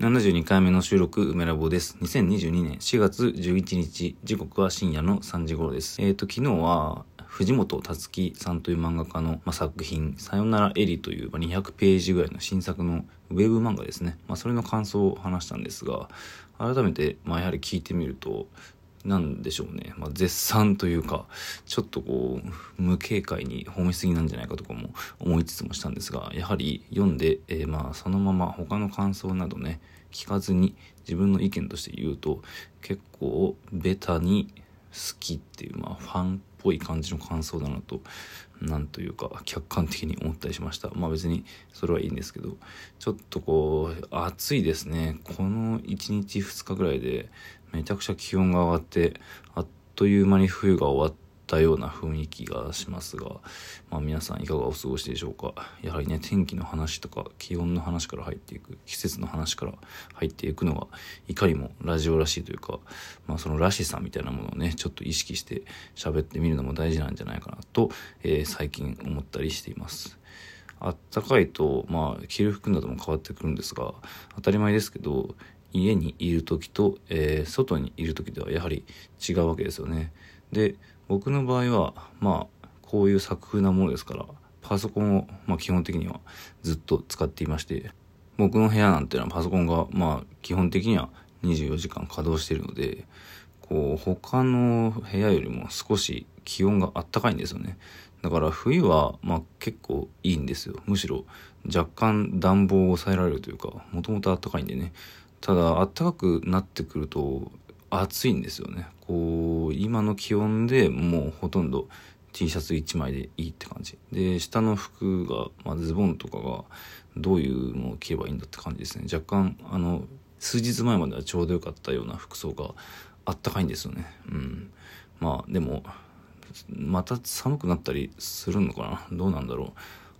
72回目の収録、梅ラボです。2022年4月11日、時刻は深夜の3時頃です。えっ、ー、と、昨日は、藤本つ樹さんという漫画家の、まあ、作品、さよならエリという、まあ、200ページぐらいの新作のウェブ漫画ですね。まあ、それの感想を話したんですが、改めて、まあ、やはり聞いてみると、なんでしょうね。まあ、絶賛というか、ちょっとこう、無警戒に褒めすぎなんじゃないかとかも思いつつもしたんですが、やはり読んで、えー、まあ、そのまま他の感想などね、聞かずに自分の意見として言うと、結構ベタに好きっていう、まあ、ファンっぽい感じの感想だなと、なんというか、客観的に思ったりしました。まあ別にそれはいいんですけど、ちょっとこう、暑いですね。この1日2日ぐらいで、めちゃくちゃ気温が上がって、あっという間に冬が終わったような雰囲気がしますが、まあ皆さんいかがお過ごしでしょうか？やはりね、天気の話とか気温の話から入っていく、季節の話から入っていくのが、いかにもラジオらしいというか、まあそのらしさみたいなものをね、ちょっと意識して喋ってみるのも大事なんじゃないかなと、えー、最近思ったりしています。あったかいと、まあ、着る服なども変わってくるんですが、当たり前ですけど、家にいる時と、えー、外にいる時ではやはり違うわけですよね。で僕の場合はまあこういう作風なものですからパソコンを、まあ、基本的にはずっと使っていまして僕の部屋なんていうのはパソコンがまあ基本的には24時間稼働しているのでこう他の部屋よりも少し気温があったかいんですよね。だから冬はまあ結構いいんですよ。むしろ若干暖房を抑えられるというか、もともと暖かいんでね。ただ暖かくなってくると暑いんですよね。こう今の気温でもうほとんど T シャツ1枚でいいって感じ。で下の服が、まあ、ズボンとかがどういうのを着ればいいんだって感じですね。若干あの数日前まではちょうどよかったような服装があったかいんですよね。うん。まあでもまた寒くなったりするのかな？どうなんだろう。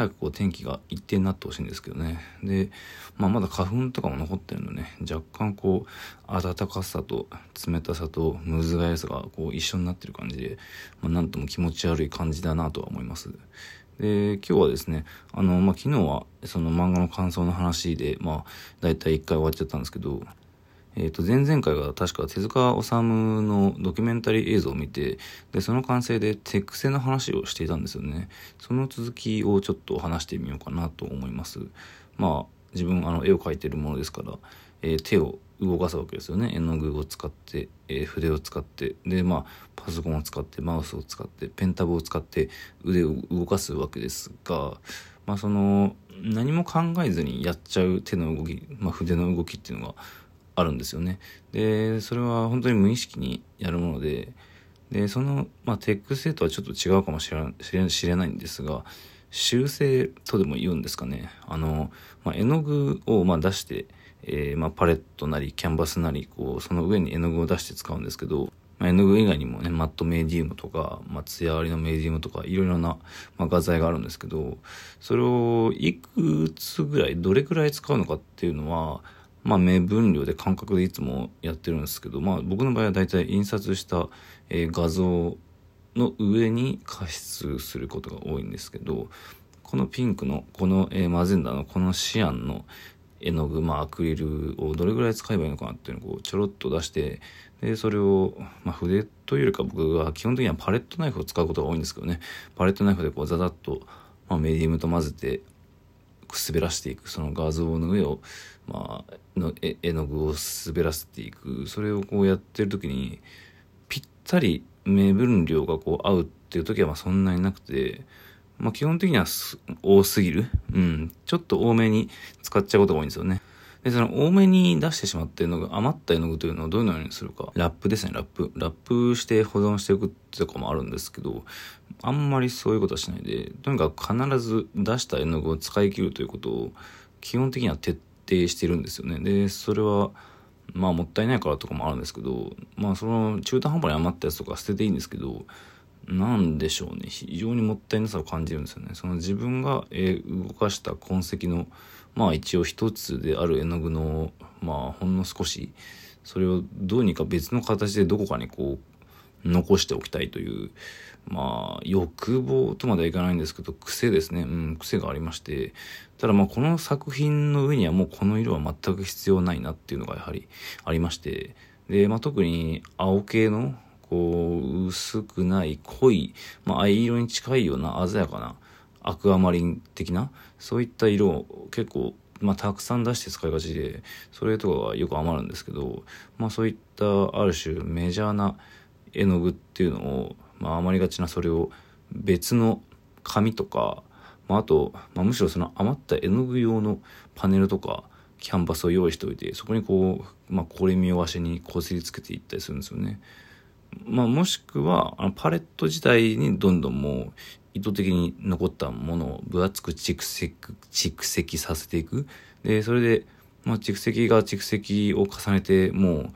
早くこう天気が一定になってほしいんですけどね。で、まあまだ花粉とかも残ってるのでね、若干こう、暖かさと冷たさとむずがやさがこう一緒になってる感じで、まあなんとも気持ち悪い感じだなとは思います。で、今日はですね、あの、まあ昨日はその漫画の感想の話で、まあ大体一回終わっちゃったんですけど、えっ、ー、と、前々回が確か手塚治虫のドキュメンタリー映像を見て、で、その完成でテック製の話をしていたんですよね。その続きをちょっと話してみようかなと思います。まあ、自分、あの、絵を描いてるものですから、えー、手を動かすわけですよね。絵の具を使って、えー、筆を使って、で、まあ、パソコンを使って、マウスを使って、ペンタブを使って腕を動かすわけですが、まあ、その、何も考えずにやっちゃう手の動き、まあ、筆の動きっていうのが、あるんですよね。で、それは本当に無意識にやるもので、で、その、まあ、テックスとはちょっと違うかもしれ知れないんですが、修正とでも言うんですかね。あの、まあ、絵の具をま出して、えー、まあ、パレットなりキャンバスなり、こう、その上に絵の具を出して使うんですけど、まあ、絵の具以外にもね、マットメディウムとか、まあ、ツヤ割りのメディウムとか、いろいろな、まあ、画材があるんですけど、それをいくつぐらい、どれくらい使うのかっていうのは、まあ、目分量で感覚でいつもやってるんですけど、まあ、僕の場合は大体印刷した、えー、画像の上に加筆することが多いんですけど、このピンクの、この、えー、マゼンダのこのシアンの絵の具、まあ、アクリルをどれぐらい使えばいいのかなっていうのをこうちょろっと出して、で、それを、まあ、筆というよりか僕は基本的にはパレットナイフを使うことが多いんですけどね、パレットナイフでこうザザッと、まあ、メディウムと混ぜて、滑らしていくその画像の上を、まあ、の絵の具を滑らせていく。それをこうやってる時にぴったり目分量がこう合うっていう時はまあそんなになくて、まあ、基本的には多すぎる、うん、ちょっと多めに使っちゃうことが多いんですよね。で、その多めに出してしまってるのが余った絵の具というのをどういうにするか。ラップですね、ラップ。ラップして保存しておくってとかもあるんですけど、あんまりそういうことはしないで、とにかく必ず出した絵の具を使い切るということを基本的には徹底してるんですよね。で、それは、まあもったいないからとかもあるんですけど、まあその中途半端に余ったやつとか捨てていいんですけど、なんでしょうね。非常にもったいなさを感じるんですよね。その自分が絵動かした痕跡のまあ一応一つである絵の具のまあほんの少しそれをどうにか別の形でどこかにこう残しておきたいという、まあ、欲望とまではいかないんですけど、癖ですね。うん、癖がありまして。ただまあ、この作品の上にはもうこの色は全く必要ないなっていうのがやはりありまして。で、まあ、特に青系の、こう、薄くない濃い、まあ、藍色に近いような鮮やかなアクアマリン的な、そういった色を結構まあ、たくさん出して使いがちで、それとかはよく余るんですけど、まあ、そういったある種メジャーな絵の具っていうのを、まあ、余りがちなそれを別の紙とか、まあ、あと、まあ、むしろその余った絵の具用のパネルとか、キャンバスを用意しておいて、そこにこう、まあ、これ見わしにこすりつけていったりするんですよね。まあ、もしくは、あのパレット自体にどんどんもう意図的に残ったものを分厚く蓄積、蓄積させていく。で、それで、まあ、蓄積が蓄積を重ねて、もう、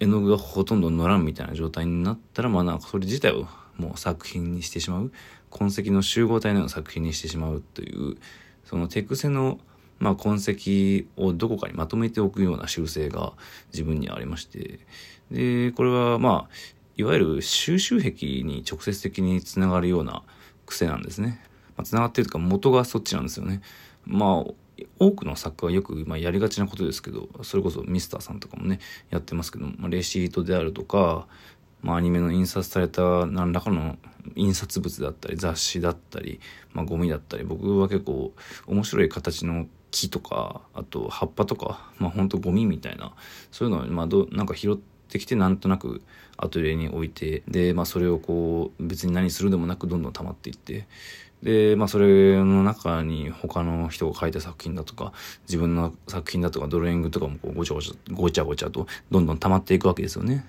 絵の具がほとんど乗らんみたいな状態になったら、まあなんかそれ自体をもう作品にしてしまう。痕跡の集合体のような作品にしてしまうという、その手癖の、まあ、痕跡をどこかにまとめておくような習性が自分にありまして、で、これはまあ、いわゆる収集癖に直接的につながるような癖なんですね。まあ、繋がってるというか元がそっちなんですよね。まあ、多くの作家はよく、まあ、やりがちなことですけど、それこそミスターさんとかもね、やってますけど、まあ、レシートであるとか、まあ、アニメの印刷された何らかの印刷物だったり、雑誌だったり、まあ、ゴミだったり、僕は結構面白い形の木とか、あと葉っぱとか、まあ、ほんとゴミみたいな、そういうのを、まあ、ど、なんか拾ってきて、なんとなくアトリエに置いて、で、まあ、それをこう、別に何するでもなくどんどん溜まっていって、で、まあ、それの中に他の人が書いた作品だとか、自分の作品だとか、ドローイングとかもこうごちゃごちゃ、ごちゃごちゃと、どんどん溜まっていくわけですよね。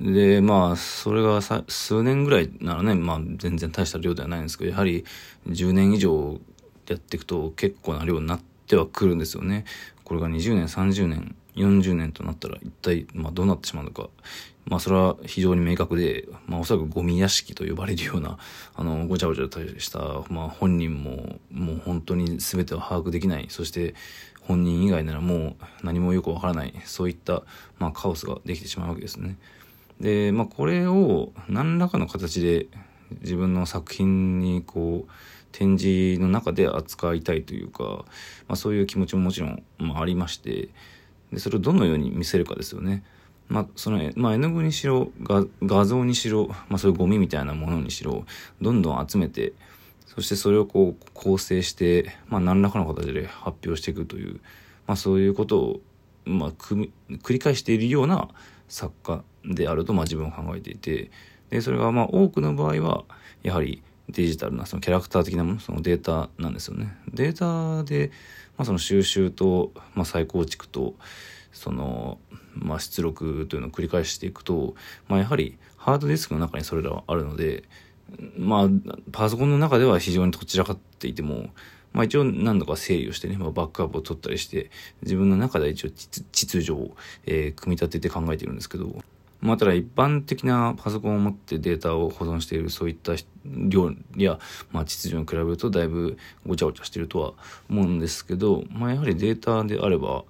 で、まあ、それがさ数年ぐらいならね、まあ、全然大した量ではないんですけど、やはり10年以上やっていくと結構な量になってはくるんですよね。これが20年、30年、40年となったら一体、まあ、どうなってしまうのか。まあ、それは非常に明確で、まあ、おそらくゴミ屋敷と呼ばれるような、あの、ごちゃごちゃとした、まあ、本人も、もう本当に全てを把握できない。そして、本人以外ならもう何もよくわからない。そういった、まあ、カオスができてしまうわけですね。で、まあ、これを何らかの形で自分の作品にこう、展示の中で扱いたいというか、まあ、そういう気持ちももちろん、まあ、ありまして、でそれをどのように見せるかですよね。まあ、その、まあ、絵の具にしろ、画像にしろ、まあ、そういうゴミみたいなものにしろ、どんどん集めて、そしてそれをこう構成して、まあ、何らかの形で発表していくという、まあ、そういうことを、まあ、繰り返しているような作家であると、まあ、自分は考えていて、で、それが、まあ、多くの場合は、やはりデジタルな、そのキャラクター的なもの、そのデータなんですよね。データで、まあ、その収集と、まあ、再構築と、その、まあ、出力というのを繰り返していくと、まあ、やはりハードディスクの中にそれらはあるので、まあ、パソコンの中では非常にどちらかっていても、まあ一応何度か整理をしてね、まあ、バックアップを取ったりして、自分の中では一応秩序を、えー、組み立てて考えてるんですけど、まあ、ただ一般的なパソコンを持ってデータを保存しているそういった量や、まあ、秩序に比べるとだいぶごちゃごちゃしてるとは思うんですけど、まあ、やはりデータであれば、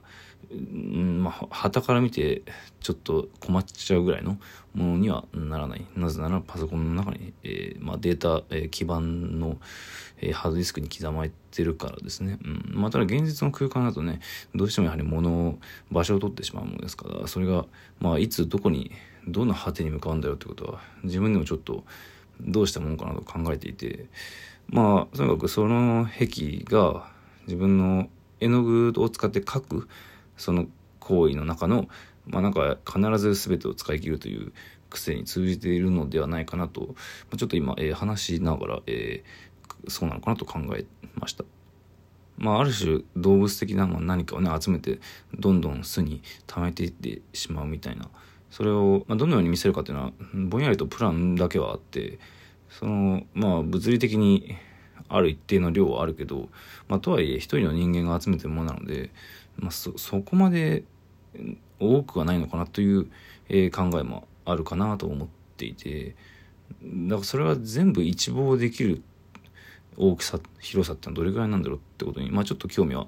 まあ、旗から見てちょっと困っちゃうぐらいのものにはならない。なぜならパソコンの中に、えーまあ、データ、えー、基盤の、えー、ハードディスクに刻まれてるからですね。うん。まあ、ただ現実の空間だとね、どうしてもやはり物を、場所を取ってしまうものですから、それが、まあ、いつどこに、どんな果てに向かうんだよってことは、自分でもちょっと、どうしたものかなと考えていて、まあ、とにかくその壁が自分の絵の具を使って描くその行為の中の、まあなんか必ず全てを使い切るという癖に通じているのではないかなと、まあちょっと今、えー、話しながら、えー、そうなのかなと考えました。まあ、ある種動物的な何かをね集めてどんどん巣に溜めていってしまうみたいなそれを、まあ、どのように見せるかっていうのはぼんやりとプランだけはあってそのまあ物理的にある一定の量はあるけど、まあ、とはいえ一人の人間が集めてるものなのでまあ、そそこまで多くはないのかなという、えー、考えもあるかなと思っていてだからそれは全部一望できる大きさ広さってのはどれぐらいなんだろうってことに、まあ、ちょっと興味は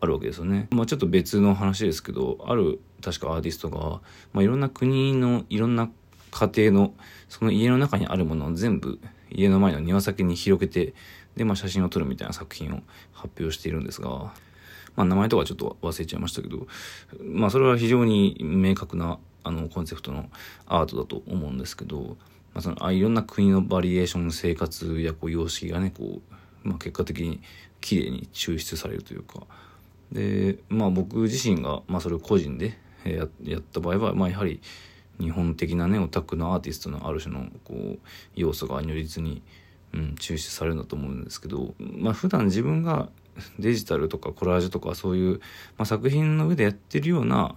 あるわけですよね。まあ、ちょっと別の話ですけどある確かアーティストが、まあ、いろんな国のいろんな家庭の、その家の中にあるものを全部家の前の庭先に広げて、で、まあ写真を撮るみたいな作品を発表しているんですが、まあ名前とかちょっと忘れちゃいましたけど、まあそれは非常に明確なあのコンセプトのアートだと思うんですけど、まあそのあいろんな国のバリエーション生活やこう様式がね、こう、まあ結果的に綺麗に抽出されるというか、で、まあ僕自身が、まあそれを個人でややった場合は、まあやはり日本的なね、オタクのアーティストのある種のこう、要素が如実に、うん、抽出されるんだと思うんですけど、まあ普段自分がデジタルとかコラージュとかそういう、まあ、作品の上でやってるような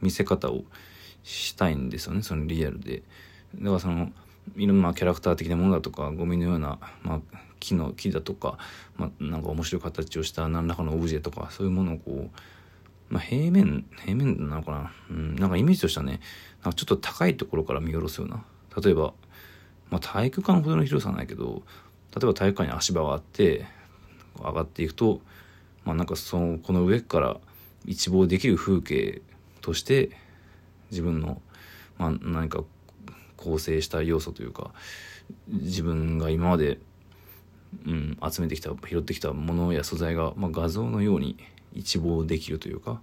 見せ方をしたいんですよね、そのリアルで。だからその、いろんなキャラクター的なものだとか、ゴミのような、まあ、木の木だとか、まあ、なんか面白い形をした何らかのオブジェとか、そういうものをこう、まあ、平面、平面なのかなうん、なんかイメージとしてはね、なんかちょっと高いところから見下ろすような。例えば、まあ、体育館ほどの広さはないけど、例えば体育館に足場があって、上がっていくと、まあ、なんかそのこの上から一望できる風景として自分の、まあ、何か構成した要素というか自分が今まで、うん、集めてきた拾ってきたものや素材が、まあ、画像のように一望できるというか、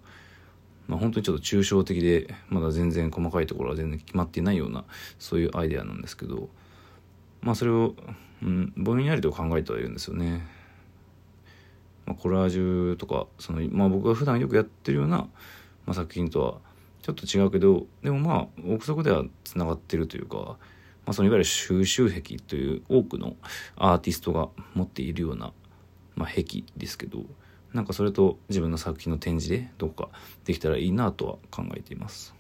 まあ、本当にちょっと抽象的でまだ全然細かいところは全然決まっていないようなそういうアイデアなんですけどまあそれを、うん、ぼんやりと考えてはいるんですよね。まあ、コラージュとかその、まあ、僕が普段よくやってるような、まあ、作品とはちょっと違うけどでもまあ憶測ではつながってるというか、まあ、そのいわゆる収集癖という多くのアーティストが持っているような、まあ、癖ですけどなんかそれと自分の作品の展示でどこかできたらいいなとは考えています。